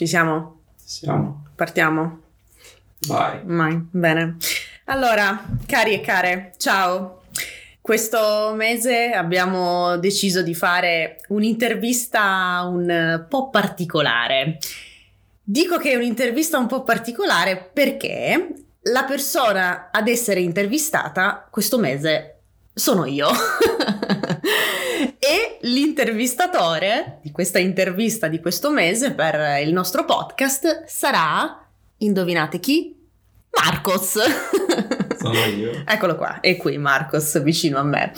Ci siamo? Siamo. Partiamo? Vai. Mai. Bene. Allora, cari e care, ciao. Questo mese abbiamo deciso di fare un'intervista un po' particolare. Dico che è un'intervista un po' particolare perché la persona ad essere intervistata questo mese sono io. l'intervistatore di questa intervista di questo mese per il nostro podcast sarà, indovinate chi? Marcos. Sono io. Eccolo qua, è qui Marcos vicino a me.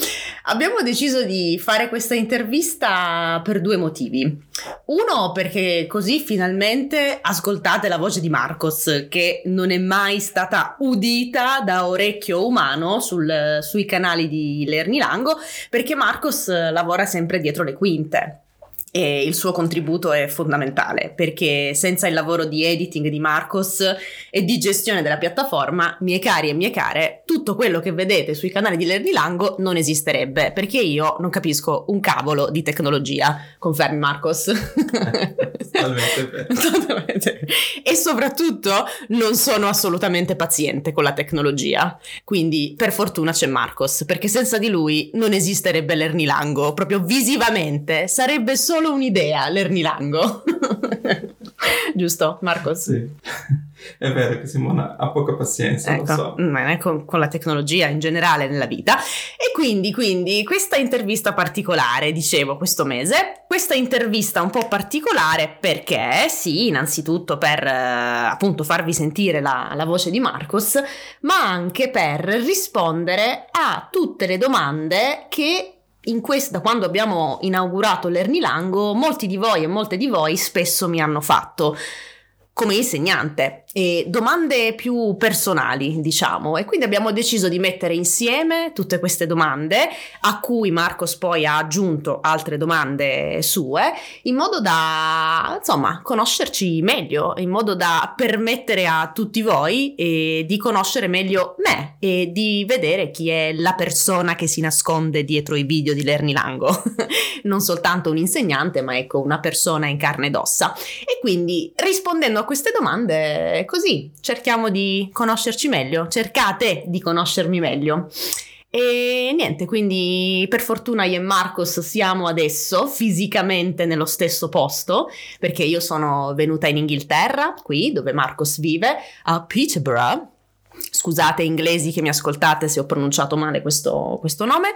Abbiamo deciso di fare questa intervista per due motivi. Uno perché così finalmente ascoltate la voce di Marcos che non è mai stata udita da orecchio umano sul, sui canali di Lernilango perché Marcos lavora sempre dietro le quinte e il suo contributo è fondamentale perché senza il lavoro di editing di Marcos e di gestione della piattaforma, miei cari e mie care, tutto quello che vedete sui canali di Lernilango non esisterebbe perché io non capisco un cavolo di tecnologia. Confermi Marcos? Totalmente. Totalmente. E soprattutto non sono assolutamente paziente con la tecnologia. Quindi per fortuna c'è Marcos perché senza di lui non esisterebbe Lernilango, proprio visivamente sarebbe solo solo un'idea, l'Ernilango. Giusto, Marcos? Sì, è vero che Simona ha poca pazienza, ecco, lo so. Mm, con, con, la tecnologia in generale nella vita. E quindi, quindi, questa intervista particolare, dicevo, questo mese, questa intervista un po' particolare perché, sì, innanzitutto per eh, appunto farvi sentire la, la voce di Marcos, ma anche per rispondere a tutte le domande che in questa, quando abbiamo inaugurato l'Ernilango, molti di voi e molte di voi spesso mi hanno fatto come insegnante e domande più personali, diciamo, e quindi abbiamo deciso di mettere insieme tutte queste domande a cui Marcos poi ha aggiunto altre domande sue, in modo da, insomma, conoscerci meglio, in modo da permettere a tutti voi eh, di conoscere meglio me e di vedere chi è la persona che si nasconde dietro i video di Lernilango, non soltanto un insegnante, ma ecco una persona in carne ed ossa. E quindi rispondendo a queste domande così, cerchiamo di conoscerci meglio, cercate di conoscermi meglio. E niente, quindi per fortuna io e Marcos siamo adesso fisicamente nello stesso posto, perché io sono venuta in Inghilterra, qui dove Marcos vive, a Peterborough. Scusate inglesi che mi ascoltate se ho pronunciato male questo, questo nome.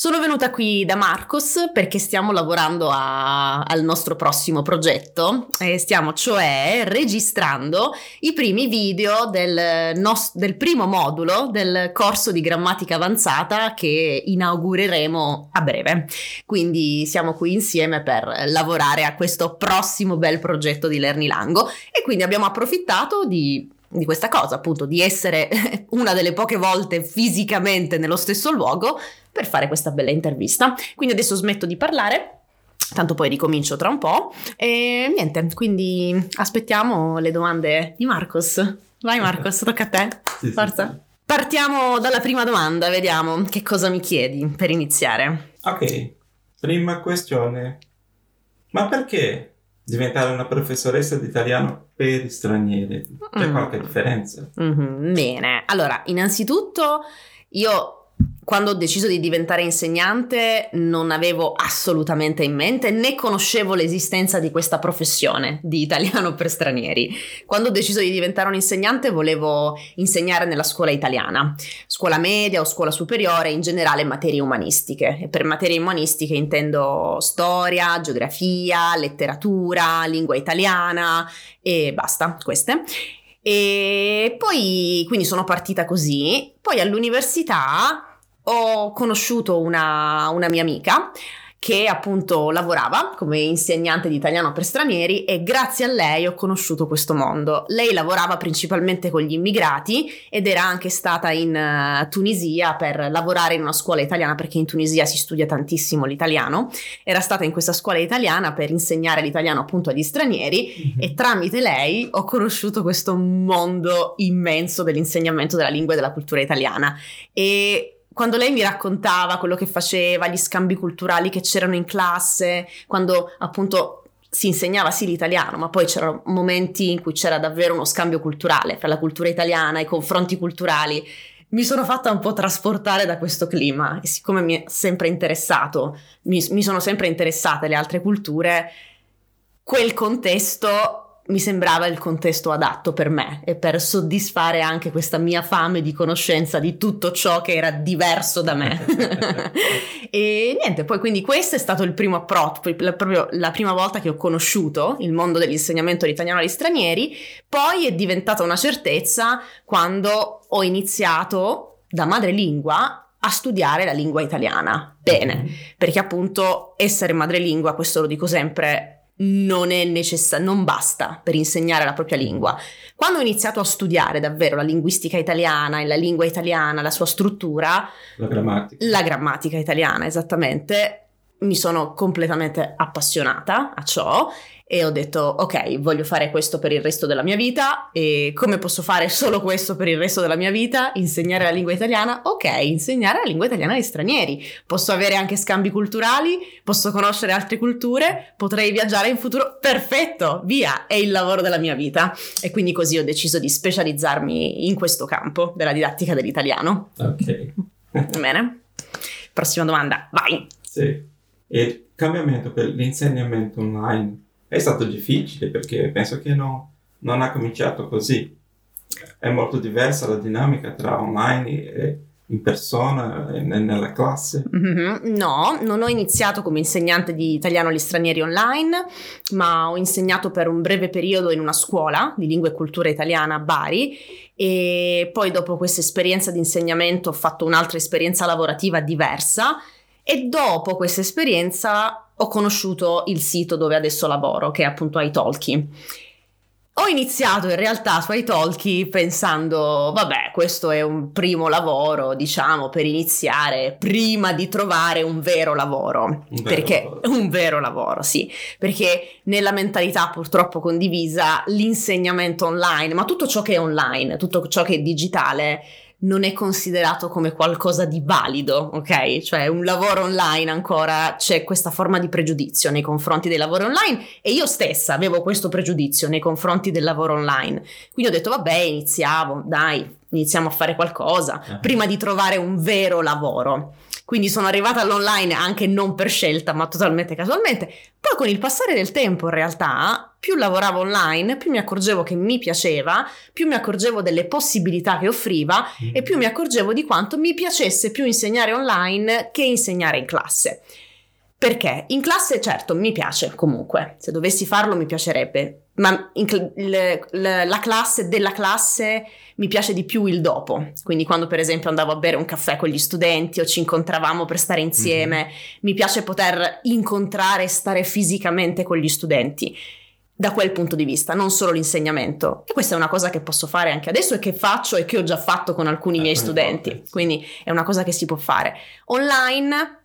Sono venuta qui da Marcos perché stiamo lavorando a, al nostro prossimo progetto e stiamo cioè registrando i primi video del, nos- del primo modulo del corso di grammatica avanzata che inaugureremo a breve. Quindi siamo qui insieme per lavorare a questo prossimo bel progetto di Lernilango e quindi abbiamo approfittato di di questa cosa, appunto, di essere una delle poche volte fisicamente nello stesso luogo per fare questa bella intervista. Quindi adesso smetto di parlare. Tanto poi ricomincio tra un po'. E niente, quindi aspettiamo le domande di Marcos. Vai Marcos, tocca a te. Sì, Forza. sì, sì. Partiamo dalla prima domanda, vediamo che cosa mi chiedi per iniziare. Ok, prima questione. Ma perché diventare una professoressa di italiano per stranieri? C'è Mm. qualche differenza? Mhm, bene, allora, innanzitutto io quando ho deciso di diventare insegnante non avevo assolutamente in mente né conoscevo l'esistenza di questa professione di italiano per stranieri. Quando ho deciso di diventare un insegnante volevo insegnare nella scuola italiana, scuola media o scuola superiore, in generale materie umanistiche. E per materie umanistiche intendo storia, geografia, letteratura, lingua italiana e basta, queste. E poi quindi sono partita così. Poi all'università ho conosciuto una, una mia amica che appunto lavorava come insegnante di italiano per stranieri e grazie a lei ho conosciuto questo mondo. Lei lavorava principalmente con gli immigrati ed era anche stata in eh, Tunisia per lavorare in una scuola italiana perché in Tunisia si studia tantissimo l'italiano. Era stata in questa scuola italiana per insegnare l'italiano appunto agli stranieri e tramite lei ho conosciuto questo mondo immenso dell'insegnamento della lingua e della cultura italiana e quando lei mi raccontava quello che faceva, gli scambi culturali che c'erano in classe, quando appunto si insegnava sì l'italiano, ma poi c'erano momenti in cui c'era davvero uno scambio culturale fra la cultura italiana, i confronti culturali. Mi sono fatta un po' trasportare da questo clima e siccome mi è sempre interessato, mi, mi sono sempre interessate le altre culture, quel contesto mi sembrava il contesto adatto per me e per soddisfare anche questa mia fame di conoscenza di tutto ciò che era diverso da me. e niente, poi quindi questo è stato il primo approccio, proprio la prima volta che ho conosciuto il mondo dell'insegnamento di italiano agli stranieri, poi è diventata una certezza quando ho iniziato da madrelingua a studiare la lingua italiana. Bene, mm-hmm. perché appunto essere madrelingua, questo lo dico sempre, non è necessario, non basta per insegnare la propria lingua. Quando ho iniziato a studiare davvero la linguistica italiana e la lingua italiana, la sua struttura, la grammatica, la grammatica italiana esattamente, mi sono completamente appassionata a ciò e ho detto ok voglio fare questo per il resto della mia vita. E come posso fare solo questo per il resto della mia vita? Insegnare la lingua italiana? Ok insegnare la lingua italiana agli stranieri. Posso avere anche scambi culturali? Posso conoscere altre culture? Potrei viaggiare in futuro? Perfetto via è il lavoro della mia vita. E quindi così ho deciso di specializzarmi in questo campo della didattica dell'italiano. Ok. Bene. Prossima domanda vai. Sì. Il cambiamento per l'insegnamento online è stato difficile perché penso che no, non ha cominciato così. È molto diversa la dinamica tra online e in persona e nella classe? Mm-hmm. No, non ho iniziato come insegnante di italiano agli stranieri online, ma ho insegnato per un breve periodo in una scuola di lingua e cultura italiana a Bari e poi dopo questa esperienza di insegnamento ho fatto un'altra esperienza lavorativa diversa e dopo questa esperienza ho conosciuto il sito dove adesso lavoro, che è appunto iTalki. Ho iniziato in realtà su iTalki pensando, vabbè, questo è un primo lavoro, diciamo, per iniziare, prima di trovare un vero lavoro. Un vero perché lavoro. un vero lavoro, sì, perché nella mentalità purtroppo condivisa l'insegnamento online, ma tutto ciò che è online, tutto ciò che è digitale non è considerato come qualcosa di valido, ok? Cioè un lavoro online ancora c'è questa forma di pregiudizio nei confronti dei lavori online e io stessa avevo questo pregiudizio nei confronti del lavoro online. Quindi ho detto vabbè, iniziamo, dai, iniziamo a fare qualcosa Eh. prima di trovare un vero lavoro. Quindi sono arrivata all'online anche non per scelta, ma totalmente casualmente. Poi con il passare del tempo, in realtà, più lavoravo online, più mi accorgevo che mi piaceva, più mi accorgevo delle possibilità che offriva e più mi accorgevo di quanto mi piacesse più insegnare online che insegnare in classe. Perché in classe, certo, mi piace comunque, se dovessi farlo mi piacerebbe, ma cl- l- l- la classe della classe mi piace di più il dopo. Quindi quando per esempio andavo a bere un caffè con gli studenti o ci incontravamo per stare insieme, mi piace poter incontrare e stare fisicamente con gli studenti. Da quel punto di vista, non solo l'insegnamento. E questa è una cosa che posso fare anche adesso e che faccio e che ho già fatto con alcuni Eh, miei studenti. Quindi è una cosa che si può fare. Online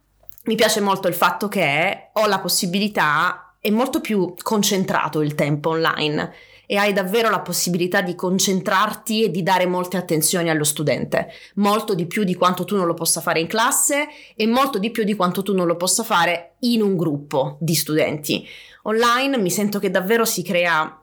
mi piace molto il fatto che ho la possibilità, è molto più concentrato il tempo online e hai davvero la possibilità di concentrarti e di dare molte attenzioni allo studente, molto di più di quanto tu non lo possa fare in classe e molto di più di quanto tu non lo possa fare in un gruppo di studenti. Online mi sento che davvero si crea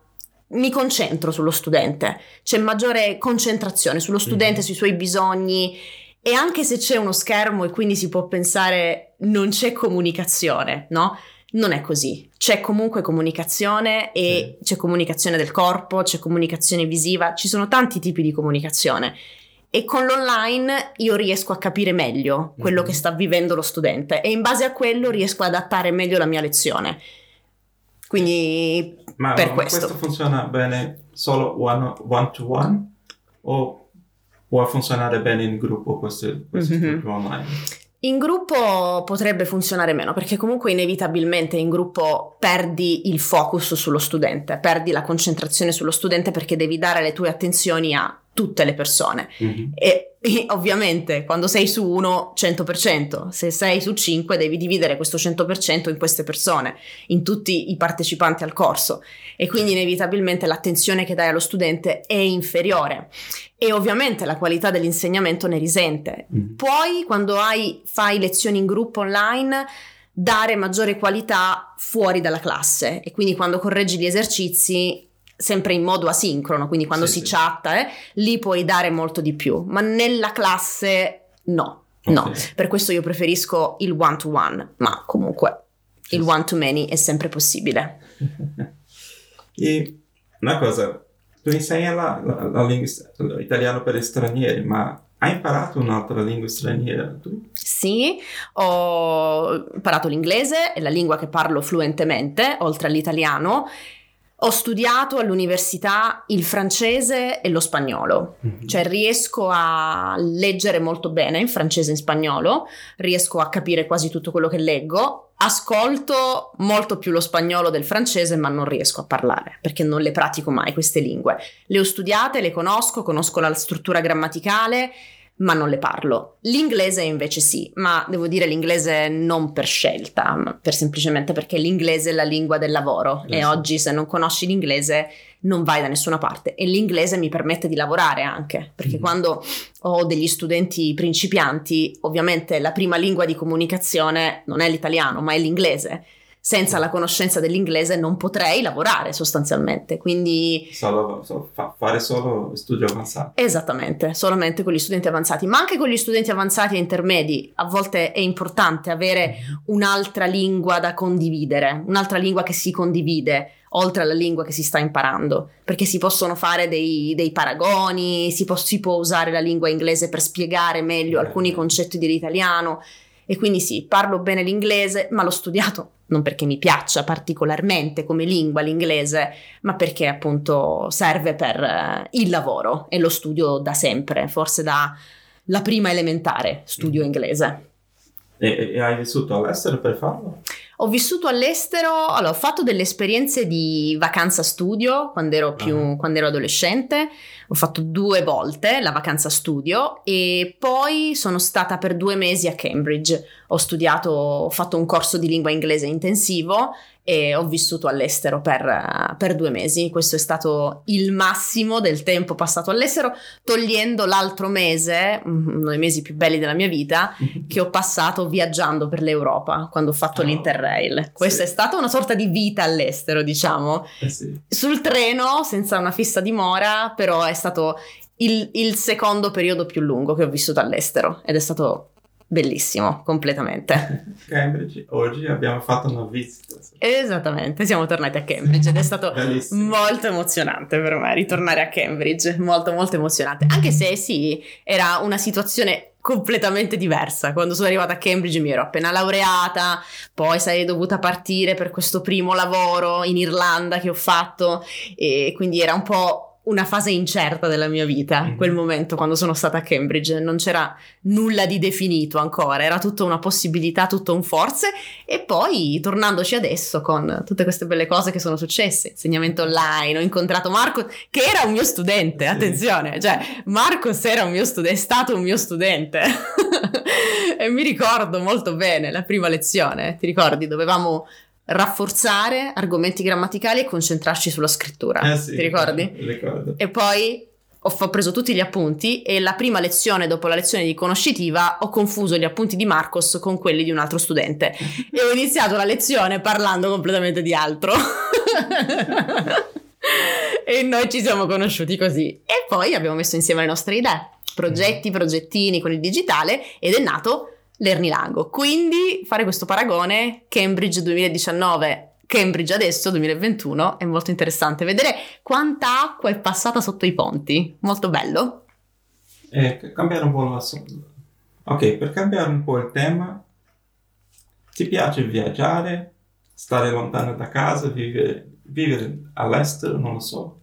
mi concentro sullo studente, c'è maggiore concentrazione sullo studente, Mhm. sui suoi bisogni e anche se c'è uno schermo e quindi si può pensare non c'è comunicazione, no? Non è così. C'è comunque comunicazione e c'è comunicazione del corpo, c'è comunicazione visiva, ci sono tanti tipi di comunicazione. E con l'online io riesco a capire meglio quello Mhm. che sta vivendo lo studente e in base a quello riesco ad adattare meglio la mia lezione. Quindi Ma, per ma questo. questo funziona bene solo one, one to one o può funzionare bene in gruppo questo, questo Mhm. gruppo online? In gruppo potrebbe funzionare meno perché comunque inevitabilmente in gruppo perdi il focus sullo studente, perdi la concentrazione sullo studente perché devi dare le tue attenzioni a tutte le persone. Mhm. E, e ovviamente quando sei su uno 100%, se sei su 5 devi dividere questo 100% in queste persone, in tutti i partecipanti al corso e quindi inevitabilmente l'attenzione che dai allo studente è inferiore e ovviamente la qualità dell'insegnamento ne risente. Mhm. Poi quando hai, fai lezioni in gruppo online dare maggiore qualità fuori dalla classe e quindi quando correggi gli esercizi sempre in modo asincrono, quindi quando sì, si sì. chatta, eh, lì puoi dare molto di più, ma nella classe no, okay. no, per questo io preferisco il one to one, ma comunque il one to many è sempre possibile. e una cosa, tu insegni la, la, la lingua italiano per gli stranieri, ma hai imparato un'altra lingua straniera tu? Sì, ho imparato l'inglese, è la lingua che parlo fluentemente, oltre all'italiano. Ho studiato all'università il francese e lo spagnolo, mm-hmm. cioè riesco a leggere molto bene in francese e in spagnolo, riesco a capire quasi tutto quello che leggo, ascolto molto più lo spagnolo del francese, ma non riesco a parlare perché non le pratico mai queste lingue. Le ho studiate, le conosco, conosco la struttura grammaticale ma non le parlo. L'inglese invece sì, ma devo dire l'inglese non per scelta, per semplicemente perché l'inglese è la lingua del lavoro eh e oggi se non conosci l'inglese non vai da nessuna parte e l'inglese mi permette di lavorare anche, perché mm. quando ho degli studenti principianti, ovviamente la prima lingua di comunicazione non è l'italiano, ma è l'inglese senza la conoscenza dell'inglese non potrei lavorare sostanzialmente. Quindi solo, solo fa, fare solo studi avanzati. Esattamente, solamente con gli studenti avanzati, ma anche con gli studenti avanzati e intermedi. A volte è importante avere un'altra lingua da condividere, un'altra lingua che si condivide oltre alla lingua che si sta imparando, perché si possono fare dei, dei paragoni, si può, si può usare la lingua inglese per spiegare meglio alcuni concetti dell'italiano. E quindi sì, parlo bene l'inglese, ma l'ho studiato non perché mi piaccia particolarmente come lingua l'inglese, ma perché appunto serve per uh, il lavoro e lo studio da sempre, forse da la prima elementare studio mm. inglese. E, e, hai vissuto all'estero per farlo? Ho vissuto all'estero, allora, ho fatto delle esperienze di vacanza studio quando ero, più, uh-huh. quando ero adolescente, ho fatto due volte la vacanza studio e poi sono stata per due mesi a Cambridge. Ho studiato, ho fatto un corso di lingua inglese intensivo e ho vissuto all'estero per, per, due mesi. Questo è stato il massimo del tempo passato all'estero, togliendo l'altro mese, uno dei mesi più belli della mia vita, che ho passato viaggiando per l'Europa quando ho fatto oh, l'Interrail. Questa sì. è stata una sorta di vita all'estero, diciamo. Eh sì. Sul treno, senza una fissa dimora, però è stato il, il secondo periodo più lungo che ho vissuto all'estero ed è stato bellissimo, completamente. Cambridge, oggi abbiamo fatto una visita. Esattamente, siamo tornati a Cambridge ed è stato molto emozionante per me ritornare a Cambridge, molto molto emozionante, anche se sì, era una situazione completamente diversa. Quando sono arrivata a Cambridge mi ero appena laureata, poi sarei dovuta partire per questo primo lavoro in Irlanda che ho fatto e quindi era un po' una fase incerta della mia vita, in quel momento quando sono stata a Cambridge, non c'era nulla di definito ancora, era tutta una possibilità, tutto un forze e poi tornandoci adesso con tutte queste belle cose che sono successe, insegnamento online, ho incontrato Marco che era un mio studente, attenzione, cioè Marcos era un mio studente, è stato un mio studente. E mi ricordo molto bene la prima lezione, ti ricordi, dovevamo rafforzare argomenti grammaticali e concentrarci sulla scrittura. Eh sì, Ti ricordi? Ricordo. E poi ho, preso tutti gli appunti e la prima lezione dopo la lezione di conoscitiva ho confuso gli appunti di Marcos con quelli di un altro studente e ho iniziato la lezione parlando completamente di altro. e noi ci siamo conosciuti così e poi abbiamo messo insieme le nostre idee, progetti, progettini con il digitale ed è nato Lernilago. Quindi fare questo paragone Cambridge 2019 Cambridge adesso, 2021, è molto interessante vedere quanta acqua è passata sotto i ponti. Molto bello. Eh, cambiare un po' la Ok, per cambiare un po' il tema, ti piace viaggiare, stare lontano da casa, vivere, vivere all'estero, non lo so.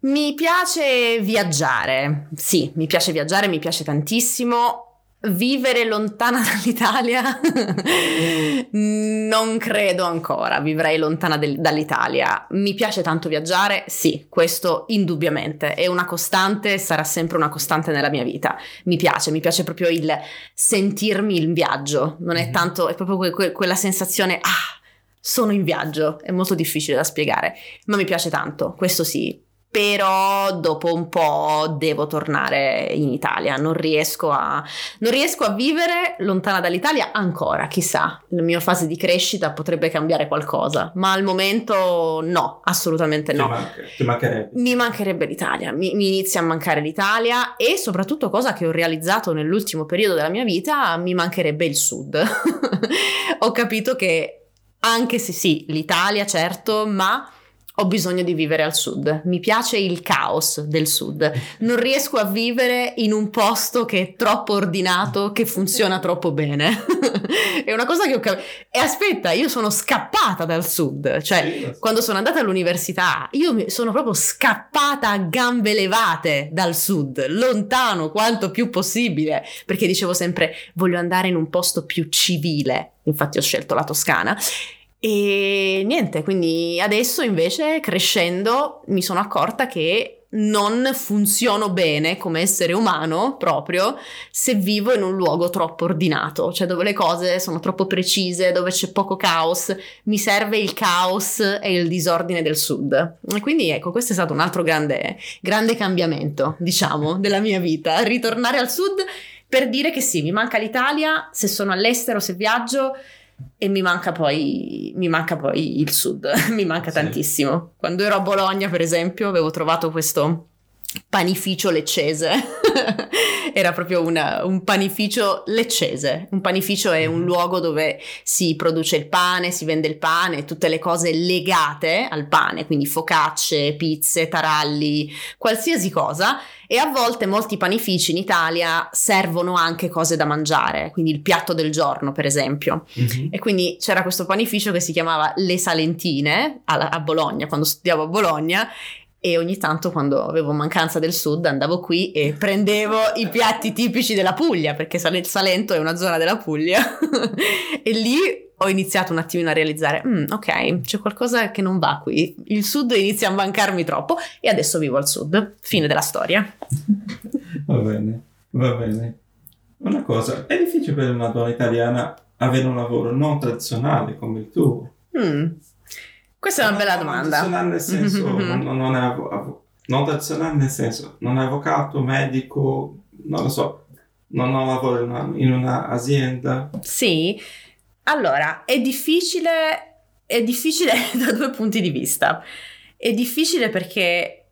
Mi piace viaggiare, sì, mi piace viaggiare, mi piace tantissimo Vivere lontana dall'Italia? non credo ancora, vivrei lontana del, dall'Italia. Mi piace tanto viaggiare? Sì, questo indubbiamente è una costante, sarà sempre una costante nella mia vita. Mi piace, mi piace proprio il sentirmi in viaggio, non è mhm. tanto, è proprio que- que- quella sensazione, ah, sono in viaggio, è molto difficile da spiegare, ma mi piace tanto, questo sì, però dopo un po' devo tornare in Italia, non riesco a, non riesco a vivere lontana dall'Italia ancora, chissà, la mia fase di crescita potrebbe cambiare qualcosa, ma al momento no, assolutamente no. Ti, manca, ti mancherebbe. Mi mancherebbe l'Italia, mi, mi, inizia a mancare l'Italia e soprattutto cosa che ho realizzato nell'ultimo periodo della mia vita, mi mancherebbe il sud. ho capito che anche se sì, l'Italia certo, ma ho bisogno di vivere al sud, mi piace il caos del sud, non riesco a vivere in un posto che è troppo ordinato, che funziona troppo bene. è una cosa che ho capito. E aspetta, io sono scappata dal sud, cioè quando sono andata all'università, io sono proprio scappata a gambe levate dal sud, lontano quanto più possibile, perché dicevo sempre voglio andare in un posto più civile, infatti ho scelto la Toscana e niente, quindi adesso invece crescendo mi sono accorta che non funziono bene come essere umano proprio se vivo in un luogo troppo ordinato, cioè dove le cose sono troppo precise, dove c'è poco caos, mi serve il caos e il disordine del sud. E quindi ecco, questo è stato un altro grande, grande cambiamento, diciamo, della mia vita, ritornare al sud per dire che sì, mi manca l'Italia, se sono all'estero, se viaggio e mi manca poi, mi manca poi il sud, mi manca sì. tantissimo. Quando ero a Bologna, per esempio, avevo trovato questo panificio leccese. Era proprio una, un panificio leccese. Un panificio è un mm-hmm. luogo dove si produce il pane, si vende il pane, tutte le cose legate al pane, quindi focacce, pizze, taralli, qualsiasi cosa. E a volte molti panifici in Italia servono anche cose da mangiare, quindi il piatto del giorno, per esempio. Mm-hmm. E quindi c'era questo panificio che si chiamava Le Salentine a, a Bologna, quando studiavo a Bologna, e ogni tanto quando avevo mancanza del sud andavo qui e prendevo i piatti tipici della Puglia, perché Salento è una zona della Puglia e lì ho iniziato un attimino a realizzare, mm, ok, c'è qualcosa che non va qui, il sud inizia a mancarmi troppo e adesso vivo al sud, fine della storia. Va bene, va bene. Una cosa, è difficile per una donna italiana avere un lavoro non tradizionale come il tuo? Mm. Questa è una bella domanda. Non nel senso, non, non, è av- non tradizionale nel senso, non è avvocato, medico, non lo so, non ho lavoro in, un'azienda. Sì, allora è difficile, è difficile da due punti di vista. È difficile perché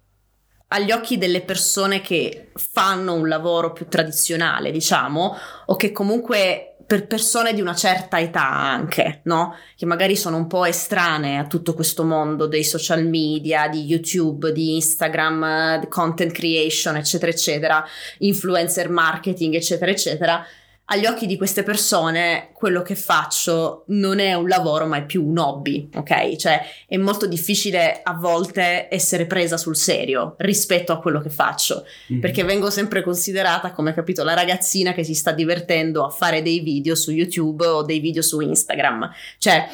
agli occhi delle persone che fanno un lavoro più tradizionale, diciamo, o che comunque per persone di una certa età anche, no? Che magari sono un po' estranee a tutto questo mondo dei social media, di YouTube, di Instagram, di content creation, eccetera, eccetera, influencer marketing, eccetera, eccetera agli occhi di queste persone quello che faccio non è un lavoro ma è più un hobby, ok? Cioè è molto difficile a volte essere presa sul serio rispetto a quello che faccio, mm-hmm. perché vengo sempre considerata, come capito, la ragazzina che si sta divertendo a fare dei video su YouTube o dei video su Instagram. Cioè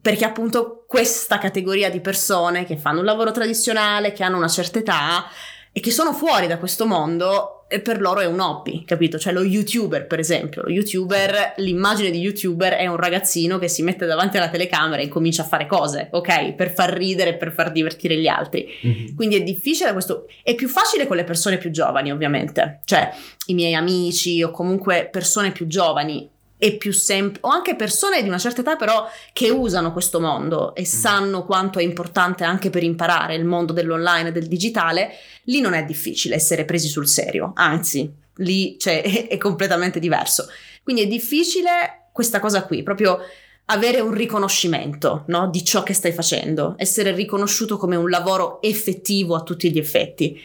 perché appunto questa categoria di persone che fanno un lavoro tradizionale, che hanno una certa età e che sono fuori da questo mondo per loro è un hobby, capito? Cioè lo youtuber, per esempio, lo youtuber, l'immagine di youtuber è un ragazzino che si mette davanti alla telecamera e comincia a fare cose, ok? Per far ridere, per far divertire gli altri. Mm-hmm. Quindi è difficile questo, è più facile con le persone più giovani, ovviamente, cioè i miei amici o comunque persone più giovani e più semplice, o anche persone di una certa età però che usano questo mondo e mm. sanno quanto è importante anche per imparare il mondo dell'online e del digitale, lì non è difficile essere presi sul serio, anzi, lì cioè, è, è completamente diverso. Quindi è difficile questa cosa qui, proprio avere un riconoscimento no, di ciò che stai facendo, essere riconosciuto come un lavoro effettivo a tutti gli effetti.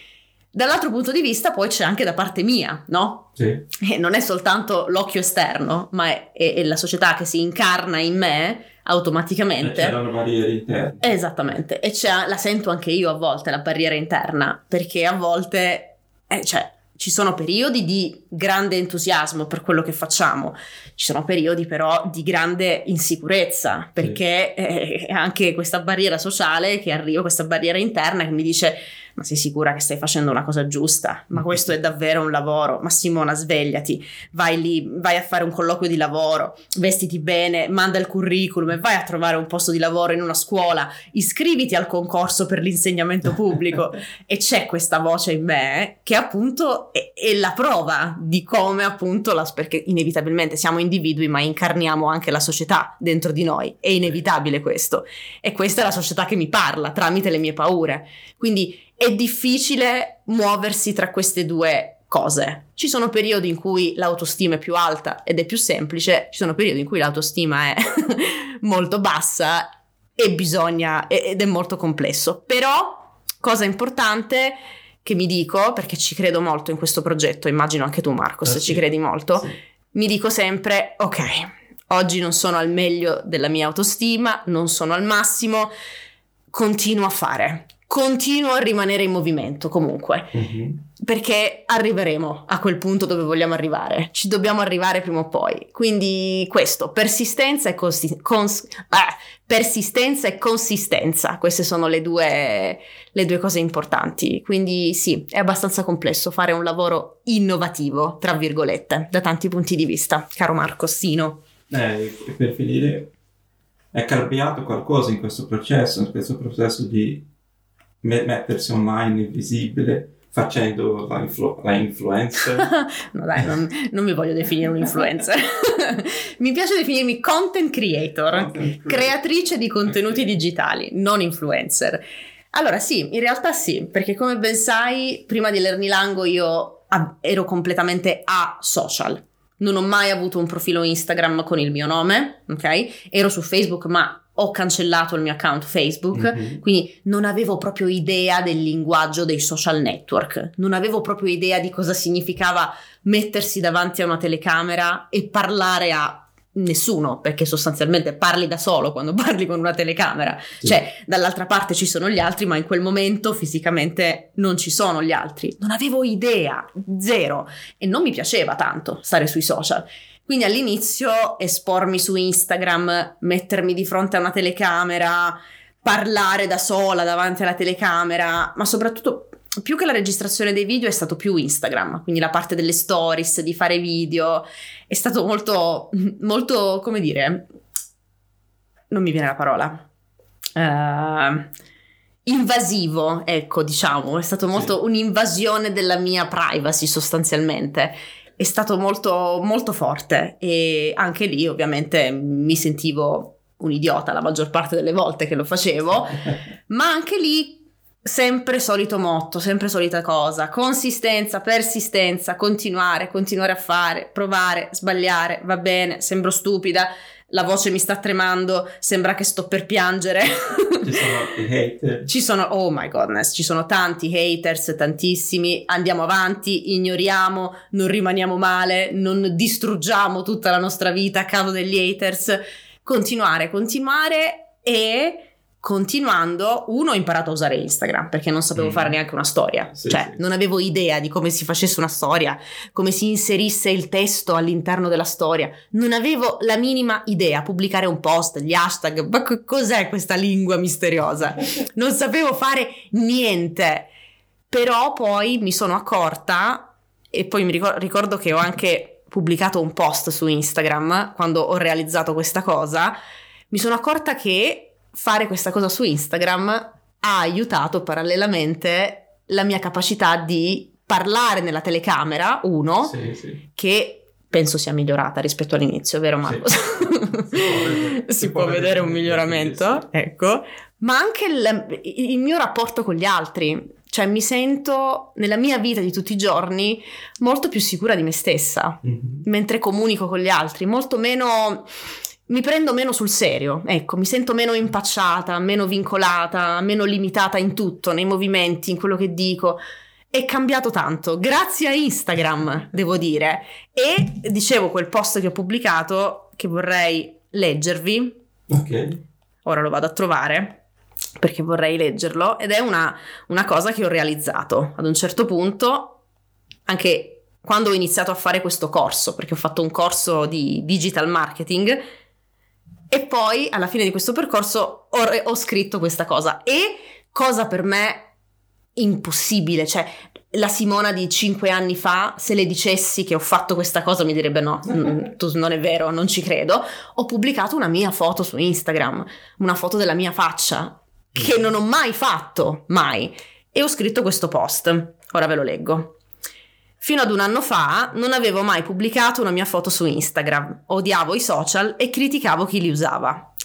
Dall'altro punto di vista poi c'è anche da parte mia, no? Sì. E non è soltanto l'occhio esterno, ma è, è, è la società che si incarna in me automaticamente. E c'erano barriere interne. Esattamente, e la sento anche io a volte la barriera interna, perché a volte, eh, cioè, ci sono periodi di grande entusiasmo per quello che facciamo, ci sono periodi però di grande insicurezza, perché sì. Eh, è anche questa barriera sociale che arriva, questa barriera interna che mi dice ma sei sicura che stai facendo una cosa giusta? Ma questo è davvero un lavoro? Ma Simona, svegliati, vai lì, vai a fare un colloquio di lavoro, vestiti bene, manda il curriculum e vai a trovare un posto di lavoro in una scuola, iscriviti al concorso per l'insegnamento pubblico. e c'è questa voce in me che appunto è, è la prova di come appunto, la, perché inevitabilmente siamo individui ma incarniamo anche la società dentro di noi, è inevitabile questo. E questa è la società che mi parla tramite le mie paure. Quindi è difficile muoversi tra queste due cose. Ci sono periodi in cui l'autostima è più alta ed è più semplice, ci sono periodi in cui l'autostima è molto bassa e bisogna ed è molto complesso. Però cosa importante che mi dico, perché ci credo molto in questo progetto, immagino anche tu Marco, se eh sì. ci credi molto, sì. mi dico sempre, ok, oggi non sono al meglio della mia autostima, non sono al massimo, continuo a fare continuo a rimanere in movimento comunque, mm-hmm. perché arriveremo a quel punto dove vogliamo arrivare, ci dobbiamo arrivare prima o poi. Quindi questo, persistenza e, consi- cons- ah, persistenza e consistenza, queste sono le due, le due cose importanti. Quindi sì, è abbastanza complesso fare un lavoro innovativo, tra virgolette, da tanti punti di vista, caro Marco Sino. Eh, per finire, è cambiato qualcosa in questo processo, in questo processo di mettersi online invisibile facendo la, influ- la influencer. no dai, non, non, mi voglio definire un influencer. mi piace definirmi content creator, content creatrice di contenuti digitali, non influencer. Allora sì, in realtà sì, perché come ben sai, prima di Lernilango io ero completamente a social. Non ho mai avuto un profilo Instagram con il mio nome, ok? Ero su Facebook, ma ho cancellato il mio account Facebook, mm-hmm. quindi non avevo proprio idea del linguaggio dei social network, non avevo proprio idea di cosa significava mettersi davanti a una telecamera e parlare a nessuno, perché sostanzialmente parli da solo quando parli con una telecamera, sì. cioè dall'altra parte ci sono gli altri, ma in quel momento fisicamente non ci sono gli altri. Non avevo idea, zero, e non mi piaceva tanto stare sui social. Quindi all'inizio espormi su Instagram, mettermi di fronte a una telecamera, parlare da sola davanti alla telecamera, ma soprattutto più che la registrazione dei video è stato più Instagram, quindi la parte delle stories, di fare video, è stato molto, molto, come dire, non mi viene la parola. Uh, invasivo, ecco, diciamo, è stato molto sì. un'invasione della mia privacy sostanzialmente è stato molto, molto forte e anche lì ovviamente mi sentivo un idiota la maggior parte delle volte che lo facevo, ma anche lì sempre solito motto, sempre solita cosa, consistenza, persistenza, continuare, continuare a fare, provare, sbagliare, va bene, sembro stupida, la voce mi sta tremando, sembra che sto per piangere. Ci sono i hater. Ci sono, oh my goodness, ci sono tanti haters, tantissimi. Andiamo avanti, ignoriamo, non rimaniamo male, non distruggiamo tutta la nostra vita a causa degli haters. Continuare, continuare e continuando, uno ho imparato a usare Instagram perché non sapevo mm. fare neanche una storia, sì, cioè sì. non avevo idea di come si facesse una storia, come si inserisse il testo all'interno della storia, non avevo la minima idea, pubblicare un post, gli hashtag, ma cos'è questa lingua misteriosa? Non sapevo fare niente, però poi mi sono accorta e poi mi ricordo, ricordo che ho anche pubblicato un post su Instagram quando ho realizzato questa cosa, mi sono accorta che fare questa cosa su Instagram ha aiutato parallelamente la mia capacità di parlare nella telecamera, uno, sì, sì. che penso sia migliorata rispetto all'inizio, vero Marco? Sì. si, può, si può vedere un miglioramento, ecco, ma anche il, il mio rapporto con gli altri. Cioè mi sento nella mia vita di tutti i giorni molto più sicura di me stessa, mm-hmm. mentre comunico con gli altri, molto meno mi prendo meno sul serio, ecco, mi sento meno impacciata, meno vincolata, meno limitata in tutto, nei movimenti, in quello che dico. È cambiato tanto, grazie a Instagram, devo dire. E dicevo quel post che ho pubblicato che vorrei leggervi. Ok. Ora lo vado a trovare perché vorrei leggerlo ed è una, una cosa che ho realizzato. Ad un certo punto, anche quando ho iniziato a fare questo corso, perché ho fatto un corso di digital marketing, e poi alla fine di questo percorso ho, ho scritto questa cosa. E cosa per me impossibile, cioè la Simona di cinque anni fa, se le dicessi che ho fatto questa cosa, mi direbbe no, mm, tu non è vero, non ci credo. Ho pubblicato una mia foto su Instagram, una foto della mia faccia, che non ho mai fatto, mai. E ho scritto questo post. Ora ve lo leggo. Fino ad un anno fa non avevo mai pubblicato una mia foto su Instagram, odiavo i social e criticavo chi li usava.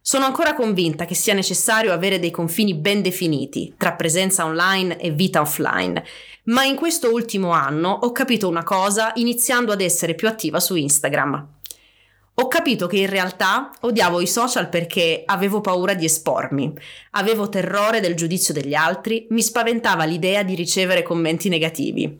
Sono ancora convinta che sia necessario avere dei confini ben definiti tra presenza online e vita offline, ma in questo ultimo anno ho capito una cosa iniziando ad essere più attiva su Instagram. Ho capito che in realtà odiavo i social perché avevo paura di espormi, avevo terrore del giudizio degli altri, mi spaventava l'idea di ricevere commenti negativi.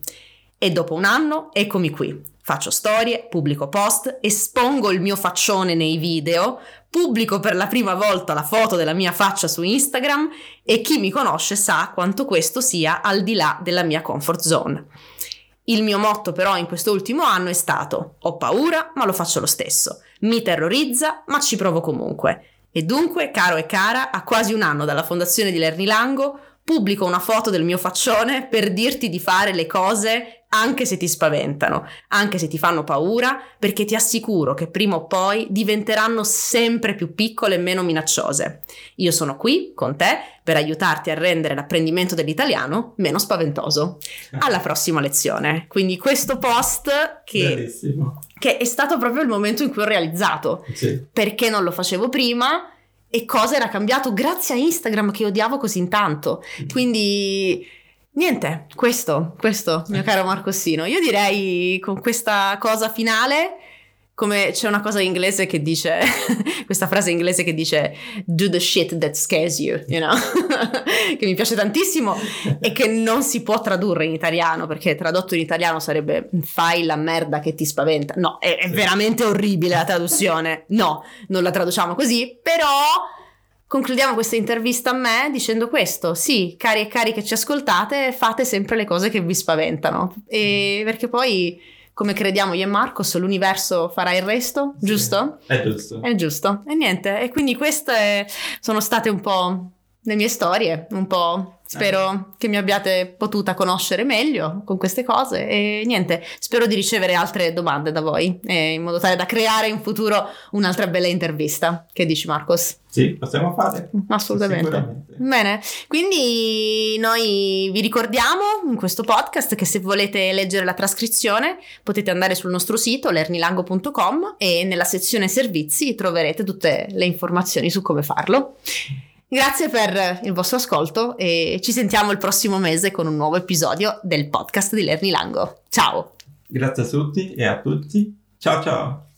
E dopo un anno, eccomi qui. Faccio storie, pubblico post, espongo il mio faccione nei video, pubblico per la prima volta la foto della mia faccia su Instagram e chi mi conosce sa quanto questo sia al di là della mia comfort zone. Il mio motto però in questo ultimo anno è stato ho paura ma lo faccio lo stesso, mi terrorizza ma ci provo comunque. E dunque, caro e cara, a quasi un anno dalla fondazione di Lernilango, pubblico una foto del mio faccione per dirti di fare le cose anche se ti spaventano, anche se ti fanno paura, perché ti assicuro che prima o poi diventeranno sempre più piccole e meno minacciose. Io sono qui con te per aiutarti a rendere l'apprendimento dell'italiano meno spaventoso. Alla prossima lezione. Quindi questo post che, che è stato proprio il momento in cui ho realizzato sì. perché non lo facevo prima e cosa era cambiato grazie a Instagram che odiavo così tanto. Mm. Quindi niente, questo, questo, mio caro Marcossino. Io direi con questa cosa finale come c'è una cosa in inglese che dice, questa frase inglese che dice do the shit that scares you, you know? che mi piace tantissimo e che non si può tradurre in italiano perché tradotto in italiano sarebbe fai la merda che ti spaventa. No, è, è veramente orribile la traduzione. No, non la traduciamo così, però concludiamo questa intervista a me dicendo questo. Sì, cari e cari che ci ascoltate, fate sempre le cose che vi spaventano. E perché poi come crediamo io e Marcos, l'universo farà il resto, giusto? Sì, è giusto. È giusto. E niente, e quindi queste sono state un po' le mie storie, un po' spero eh. che mi abbiate potuta conoscere meglio con queste cose e niente, spero di ricevere altre domande da voi eh, in modo tale da creare in futuro un'altra bella intervista. Che dici Marcos? Sì, possiamo fare. Assolutamente. Bene, quindi noi vi ricordiamo in questo podcast che se volete leggere la trascrizione potete andare sul nostro sito lernilango.com e nella sezione servizi troverete tutte le informazioni su come farlo. Grazie per il vostro ascolto e ci sentiamo il prossimo mese con un nuovo episodio del podcast di Lernilango. Ciao! Grazie a tutti e a tutti. Ciao ciao!